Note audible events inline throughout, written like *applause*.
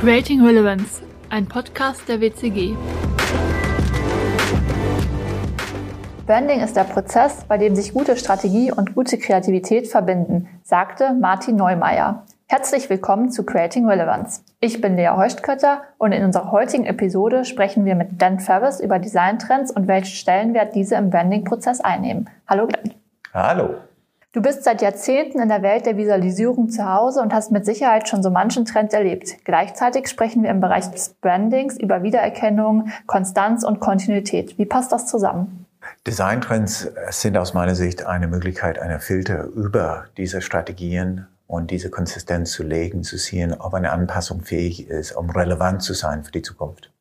Creating Relevance, ein Podcast der WCG. Branding ist der Prozess, bei dem sich gute Strategie und gute Kreativität verbinden, sagte Martin Neumeier. Herzlich willkommen zu Creating Relevance. Ich bin Lea Heustkötter und in unserer heutigen Episode sprechen wir mit Dan Ferris über Designtrends und welchen Stellenwert diese im Branding-Prozess einnehmen. Hallo Glenn. Hallo. Du bist seit Jahrzehnten in der Welt der Visualisierung zu Hause und hast mit Sicherheit schon so manchen Trend erlebt. Gleichzeitig sprechen wir im Bereich des Brandings über Wiedererkennung, Konstanz und Kontinuität. Wie passt das zusammen? Designtrends sind aus meiner Sicht eine Möglichkeit, eine Filter über diese Strategien und diese Konsistenz zu legen, zu sehen, ob eine Anpassung fähig ist, um relevant zu sein für die Zukunft.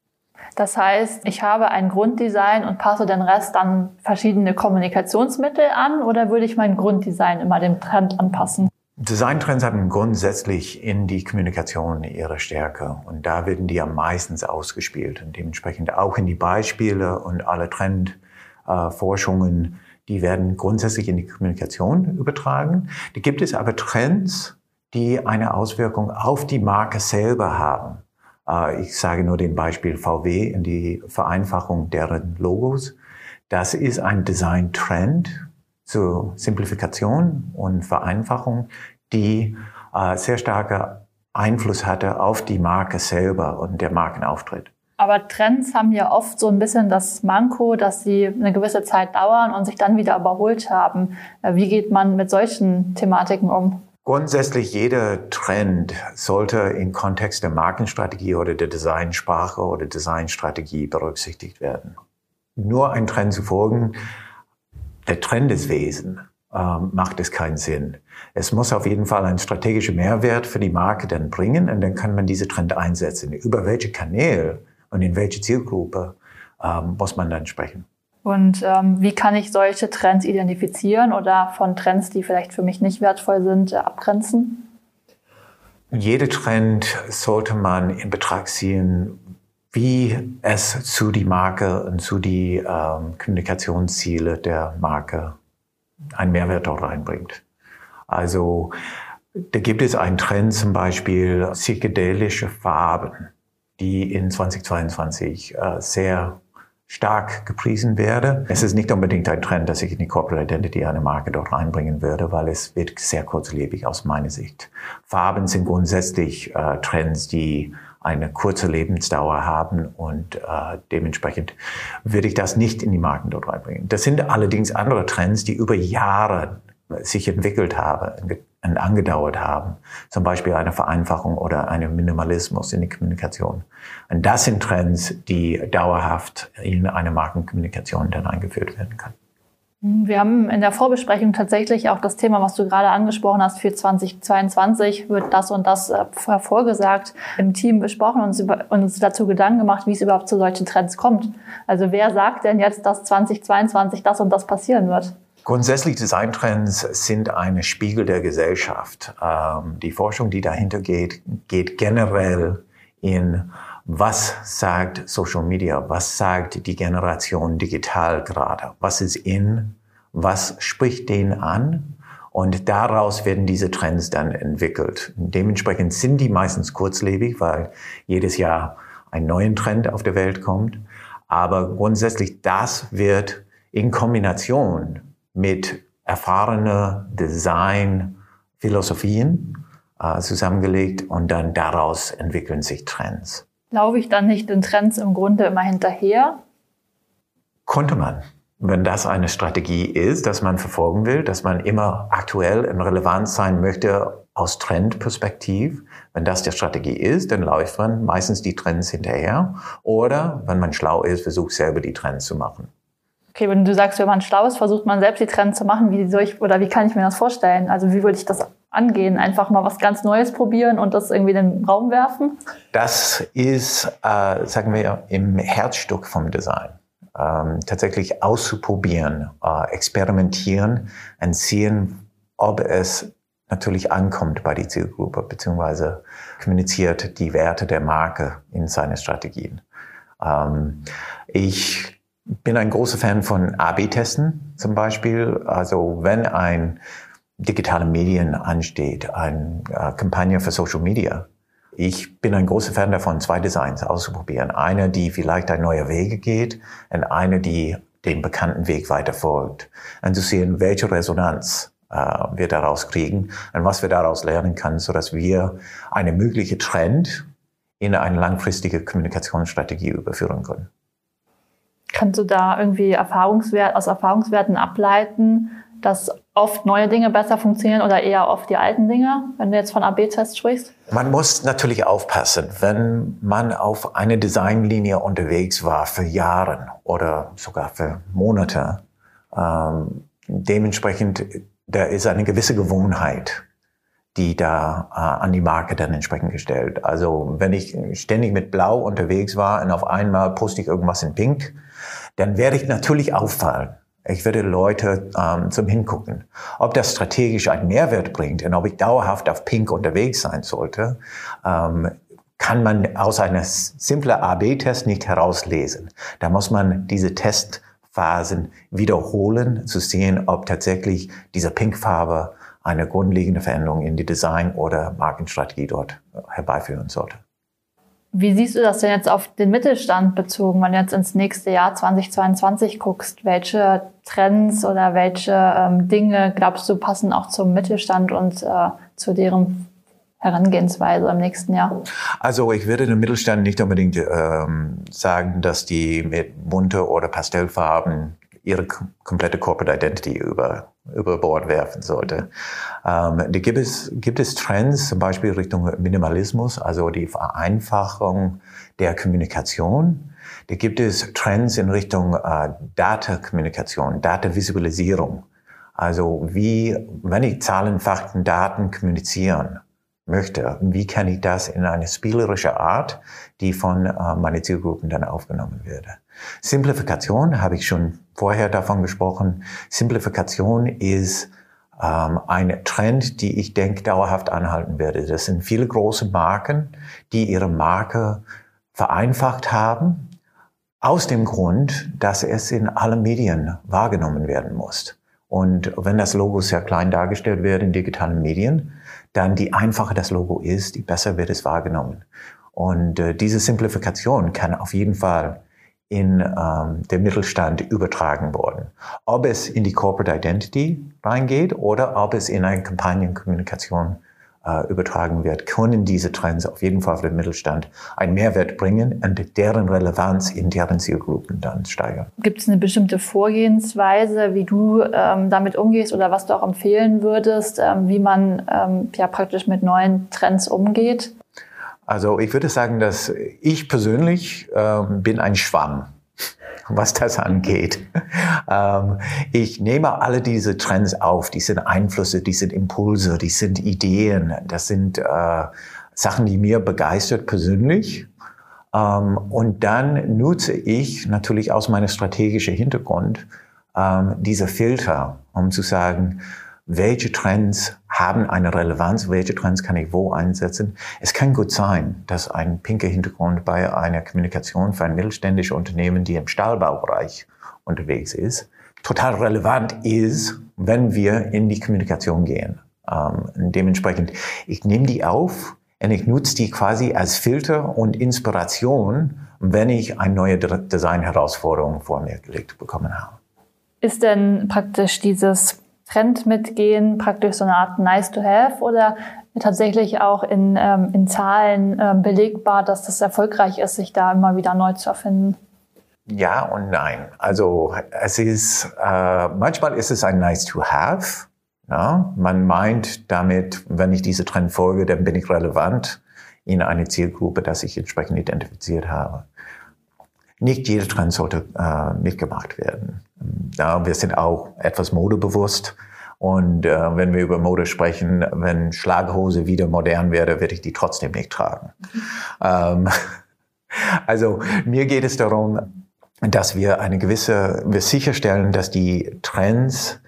Das heißt, ich habe ein Grunddesign und passe den Rest dann verschiedene Kommunikationsmittel an oder würde ich mein Grunddesign immer dem Trend anpassen? Designtrends haben grundsätzlich in die Kommunikation ihre Stärke und da werden die am meisten ausgespielt und dementsprechend auch in die Beispiele und alle Trendforschungen, äh, die werden grundsätzlich in die Kommunikation übertragen. Da gibt es aber Trends, die eine Auswirkung auf die Marke selber haben. Äh, ich sage nur den Beispiel VW in die Vereinfachung deren Logos. Das ist ein Design-Trend zur Simplifikation und Vereinfachung, die äh, sehr starke Einfluss hatte auf die Marke selber und der Markenauftritt. Aber Trends haben ja oft so ein bisschen das Manko, dass sie eine gewisse Zeit dauern und sich dann wieder überholt haben. Äh, wie geht man mit solchen Thematiken um? Grundsätzlich jeder Trend sollte im Kontext der Markenstrategie oder der Designsprache oder Designstrategie berücksichtigt werden. Nur ein Trend zu folgen, der Trend ist Wesen, ähm, macht es keinen Sinn. Es muss auf jeden Fall einen strategischen Mehrwert für die Marke dann bringen und dann kann man diese Trend einsetzen. Über welche Kanäle und in welche Zielgruppe ähm, muss man dann sprechen. Und ähm, wie kann ich solche Trends identifizieren oder von Trends, die vielleicht für mich nicht wertvoll sind, äh, abgrenzen? Jeder Trend sollte man in Betracht ziehen, wie es zu die Marke und zu die ähm, Kommunikationsziele der Marke einen Mehrwert dort reinbringt. Also da gibt es einen Trend, zum Beispiel psychedelische Farben, die in 2022 äh, sehr stark gepriesen werde. Es ist nicht unbedingt ein Trend, dass ich in die Corporate Identity eine Marke dort reinbringen würde, weil es wird sehr kurzlebig aus meiner Sicht. Farben sind grundsätzlich äh, Trends, die eine kurze Lebensdauer haben und äh, dementsprechend würde ich das nicht in die Marken dort reinbringen. Das sind allerdings andere Trends, die über Jahre sich entwickelt haben, angedauert haben. Zum Beispiel eine Vereinfachung oder eine Minimalismus in der Kommunikation. Und das sind Trends, die dauerhaft in eine Markenkommunikation dann eingeführt werden kann. Wir haben in der Vorbesprechung tatsächlich auch das Thema, was du gerade angesprochen hast, für 2022 wird das und das äh, vorgesagt, im Team besprochen und uns dazu Gedanken gemacht, wie es überhaupt zu solchen Trends kommt. Also wer sagt denn jetzt, dass 2022 das und das passieren wird? Grundsätzlich Designtrends sind eine Spiegel der Gesellschaft. Ähm, die Forschung, die dahinter geht, geht generell in was sagt Social Media, was sagt die Generation digital gerade, was ist in, was spricht den an und daraus werden diese Trends dann entwickelt. Dementsprechend sind die meistens kurzlebig, weil jedes Jahr ein neuer Trend auf der Welt kommt. Aber grundsätzlich das wird in Kombination mit erfahrene Design-Philosophien äh, zusammengelegt und dann daraus entwickeln sich Trends. Laufe ich dann nicht den Trends im Grunde immer hinterher? Konnte man. Wenn das eine Strategie ist, dass man verfolgen will, dass man immer aktuell und relevant sein möchte aus Trendperspektiv, wenn das die Strategie ist, dann läuft man meistens die Trends hinterher. Oder wenn man schlau ist, versucht selber die Trends zu machen. Okay, wenn du sagst, wenn man schlau ist, versucht man selbst die Trends zu machen, wie soll ich, oder wie kann ich mir das vorstellen? Also wie würde ich das angehen? Einfach mal was ganz Neues probieren und das irgendwie in den Raum werfen? Das ist, äh, sagen wir, im Herzstück vom Design. Ähm, tatsächlich auszuprobieren, äh, experimentieren und sehen, ob es natürlich ankommt bei der Zielgruppe, beziehungsweise kommuniziert die Werte der Marke in seine Strategien. Ähm, ich bin ein großer Fan von AB-Testen zum Beispiel. Also wenn ein digitale Medien ansteht, eine äh, Kampagne für Social Media, Ich bin ein großer Fan davon, zwei Designs auszuprobieren. Eine, die vielleicht ein neuer Wege geht und eine, die den bekannten Weg weiter folgt. Und zu sehen, welche Resonanz äh, wir daraus kriegen und was wir daraus lernen können, so dass wir eine mögliche Trend in eine langfristige Kommunikationsstrategie überführen können. Kannst du da irgendwie Erfahrungswert, aus Erfahrungswerten ableiten, dass oft neue Dinge besser funktionieren oder eher oft die alten Dinge, wenn du jetzt von AB-Tests sprichst? Man muss natürlich aufpassen, wenn man auf eine Designlinie unterwegs war für Jahre oder sogar für Monate. Ähm, dementsprechend, da ist eine gewisse Gewohnheit, die da äh, an die Marke dann entsprechend gestellt. Also wenn ich ständig mit Blau unterwegs war und auf einmal poste ich irgendwas in Pink, dann werde ich natürlich auffallen. Ich würde Leute ähm, zum Hingucken. Ob das strategisch einen Mehrwert bringt und ob ich dauerhaft auf Pink unterwegs sein sollte, ähm, kann man aus einer simplen AB-Test nicht herauslesen. Da muss man diese Testphasen wiederholen, zu sehen, ob tatsächlich diese Pinkfarbe eine grundlegende Veränderung in die Design- oder Markenstrategie dort herbeiführen sollte. Wie siehst du das denn jetzt auf den Mittelstand bezogen, wenn du jetzt ins nächste Jahr 2022 guckst? Welche Trends oder welche ähm, Dinge glaubst du passen auch zum Mittelstand und äh, zu deren Herangehensweise im nächsten Jahr? Also ich würde dem Mittelstand nicht unbedingt ähm, sagen, dass die mit bunte oder Pastellfarben ihre komplette Corporate Identity über, über Bord werfen sollte. Ähm, da gibt es, gibt es Trends, zum Beispiel Richtung Minimalismus, also die Vereinfachung der Kommunikation. Da gibt es Trends in Richtung äh, Data-Kommunikation. Also wie, wenn ich Zahlen, Fakten, Daten kommunizieren möchte, wie kann ich das in eine spielerische Art, die von äh, meinen Zielgruppen dann aufgenommen werde. Simplifikation habe ich schon vorher davon gesprochen. Simplifikation ist ähm, ein Trend, die ich denke dauerhaft anhalten werde. Das sind viele große Marken, die ihre Marke vereinfacht haben, aus dem Grund, dass es in allen Medien wahrgenommen werden muss. Und wenn das Logo sehr klein dargestellt wird in digitalen Medien, dann die einfacher das Logo ist, die besser wird es wahrgenommen. Und äh, diese Simplifikation kann auf jeden Fall in ähm, den Mittelstand übertragen worden. Ob es in die Corporate Identity reingeht oder ob es in eine Kampagnenkommunikation äh, übertragen wird, können diese Trends auf jeden Fall für den Mittelstand einen Mehrwert bringen und deren Relevanz in deren Zielgruppen dann steigern. Gibt es eine bestimmte Vorgehensweise, wie du ähm, damit umgehst oder was du auch empfehlen würdest, ähm, wie man ähm, ja praktisch mit neuen Trends umgeht? Also ich würde sagen, dass ich persönlich ähm, bin ein Schwamm, was das angeht. *laughs* ähm, ich nehme alle diese Trends auf, die sind Einflüsse, die sind Impulse, die sind Ideen, das sind äh, Sachen, die mir begeistert persönlich. Ähm, und dann nutze ich natürlich aus meinem strategischen Hintergrund ähm, diese Filter, um zu sagen, welche Trends haben eine Relevanz, welche Trends kann ich wo einsetzen. Es kann gut sein, dass ein pinker Hintergrund bei einer Kommunikation für ein mittelständisches Unternehmen, die im Stahlbaubereich unterwegs ist, total relevant ist, wenn wir in die Kommunikation gehen. Ähm, dementsprechend, ich nehme die auf und ich nutze die quasi als Filter und Inspiration, wenn ich eine neue Design-Herausforderung vor mir gelegt bekommen habe. Ist denn praktisch dieses Trend mitgehen, praktisch so eine Art nice to have oder tatsächlich auch in, ähm, in Zahlen ähm, belegbar, dass das erfolgreich ist, sich da immer wieder neu zu erfinden? Ja und nein. Also es ist, äh, manchmal ist es ein nice to have. Ja? Man meint damit, wenn ich diese Trend folge, dann bin ich relevant in eine Zielgruppe, dass ich entsprechend identifiziert habe. Nicht jeder Trend sollte äh, mitgemacht werden. Ja, wir sind auch etwas modebewusst. Und äh, wenn wir über Mode sprechen, wenn Schlaghose wieder modern wäre, würde ich die trotzdem nicht tragen. Ähm, *laughs* also mir geht es darum, dass wir eine gewisse, wir sicherstellen, dass die Trends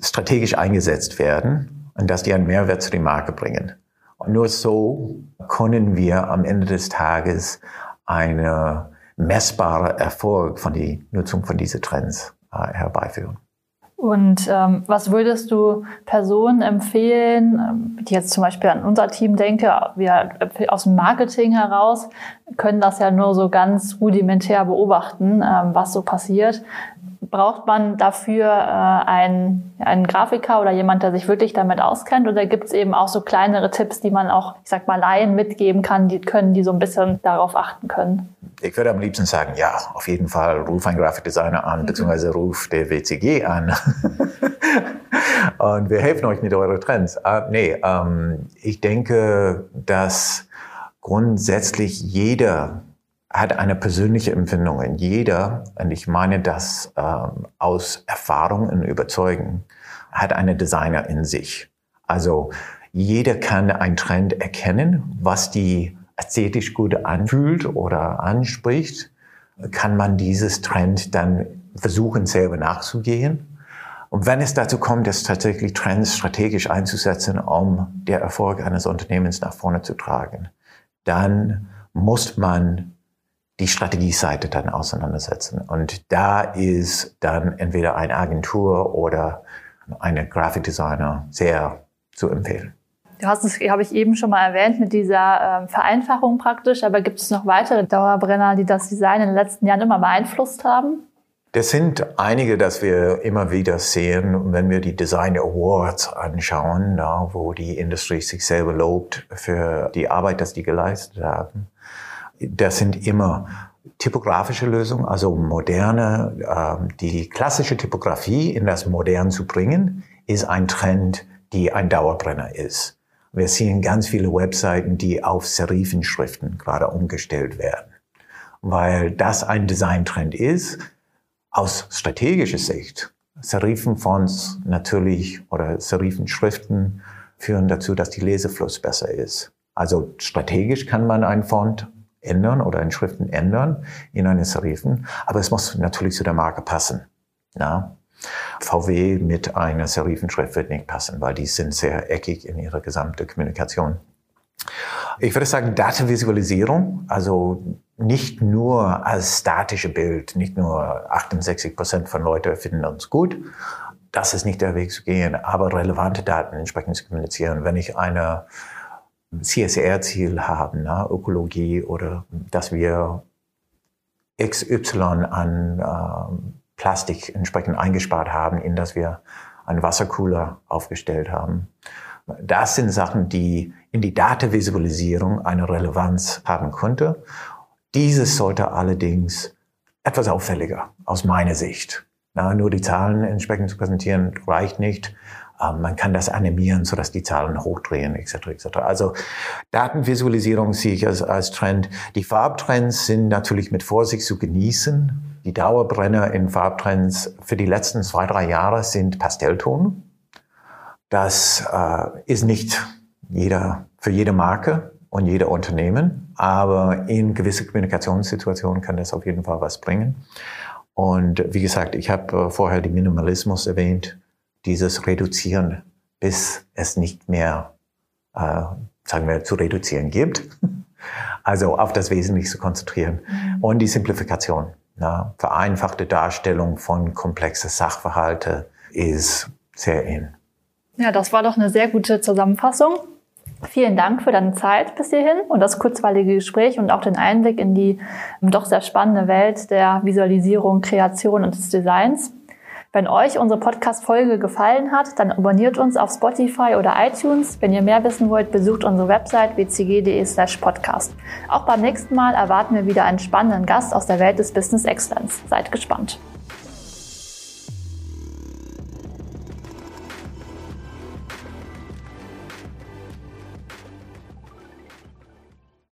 strategisch eingesetzt werden und dass die einen Mehrwert zu der Marke bringen. Und nur so können wir am Ende des Tages eine messbare Erfolg von der Nutzung von diesen Trends herbeiführen. Und ähm, was würdest du Personen empfehlen, ähm, die jetzt zum Beispiel an unser Team denke, wir aus dem Marketing heraus können das ja nur so ganz rudimentär beobachten, ähm, was so passiert. Braucht man dafür äh, einen, einen Grafiker oder jemand, der sich wirklich damit auskennt? Oder gibt es eben auch so kleinere Tipps, die man auch, ich sag mal, Laien mitgeben kann, die können, die so ein bisschen darauf achten können? Ich würde am liebsten sagen, ja, auf jeden Fall ruf einen Grafikdesigner an, mhm. beziehungsweise ruf der WCG an. *laughs* Und wir helfen euch mit euren Trends. Uh, nee, ähm, ich denke, dass grundsätzlich jeder hat eine persönliche Empfindung. Jeder, und ich meine das ähm, aus Erfahrung und Überzeugen, hat eine Designer in sich. Also jeder kann einen Trend erkennen, was die ästhetisch gut anfühlt oder anspricht, kann man dieses Trend dann versuchen, selber nachzugehen. Und wenn es dazu kommt, dass tatsächlich Trends strategisch einzusetzen, um der Erfolg eines Unternehmens nach vorne zu tragen, dann muss man die Strategieseite dann auseinandersetzen. Und da ist dann entweder eine Agentur oder eine Graphic Designer sehr zu empfehlen. Du hast es, habe ich eben schon mal erwähnt, mit dieser äh, Vereinfachung praktisch, aber gibt es noch weitere Dauerbrenner, die das Design in den letzten Jahren immer beeinflusst haben? Das sind einige, dass wir immer wieder sehen, wenn wir die Design Awards anschauen, da, wo die Industrie sich selber lobt für die Arbeit, dass die geleistet haben. Das sind immer typografische Lösungen, also moderne, äh, die klassische Typografie in das Modern zu bringen, ist ein Trend, die ein Dauerbrenner ist. Wir sehen ganz viele Webseiten, die auf Serifenschriften gerade umgestellt werden, weil das ein Designtrend ist. Aus strategischer Sicht, Serifenfonts natürlich oder Serifenschriften führen dazu, dass die Lesefluss besser ist. Also strategisch kann man einen Font ändern oder in Schriften ändern in eine Serifen, aber es muss natürlich zu der Marke passen. Ja? VW mit einer Serifenschrift wird nicht passen, weil die sind sehr eckig in ihrer gesamten Kommunikation. Ich würde sagen, Datenvisualisierung, also nicht nur als statische Bild, nicht nur 68 Prozent von Leuten finden uns gut. Das ist nicht der Weg zu gehen, aber relevante Daten entsprechend zu kommunizieren. Wenn ich eine CSR-Ziel habe, ne, Ökologie oder dass wir XY an ähm, Plastik entsprechend eingespart haben, in dass wir einen Wassercooler aufgestellt haben. Das sind Sachen, die in die Datenvisualisierung eine Relevanz haben könnte. Dieses sollte allerdings etwas auffälliger aus meiner Sicht. Na, nur die Zahlen entsprechend zu präsentieren reicht nicht. Ähm, man kann das animieren, sodass die Zahlen hochdrehen, etc. etc. Also Datenvisualisierung sehe ich als, als Trend. Die Farbtrends sind natürlich mit Vorsicht zu genießen. Die Dauerbrenner in Farbtrends für die letzten zwei, drei Jahre sind Pastellton. Das äh, ist nicht jeder, für jede Marke und jede Unternehmen, aber in gewisse Kommunikationssituationen kann das auf jeden Fall was bringen. Und wie gesagt, ich habe äh, vorher den Minimalismus erwähnt dieses Reduzieren, bis es nicht mehr, äh, sagen wir, zu reduzieren gibt. *laughs* Also auf das Wesentliche zu konzentrieren. Mhm. Und die Simplifikation. Ja, vereinfachte Darstellung von komplexen Sachverhalte ist sehr in. Ja, das war doch eine sehr gute Zusammenfassung. Vielen Dank für deine Zeit bis hierhin und das kurzweilige Gespräch und auch den Einblick in die doch sehr spannende Welt der Visualisierung, Kreation und des Designs. Wenn euch unsere Podcast-Folge gefallen hat, dann abonniert uns auf Spotify oder iTunes. Wenn ihr mehr wissen wollt, besucht unsere Website wcg.de slash podcast. Auch beim nächsten Mal erwarten wir wieder einen spannenden Gast aus der Welt des Business Excellence. Seid gespannt.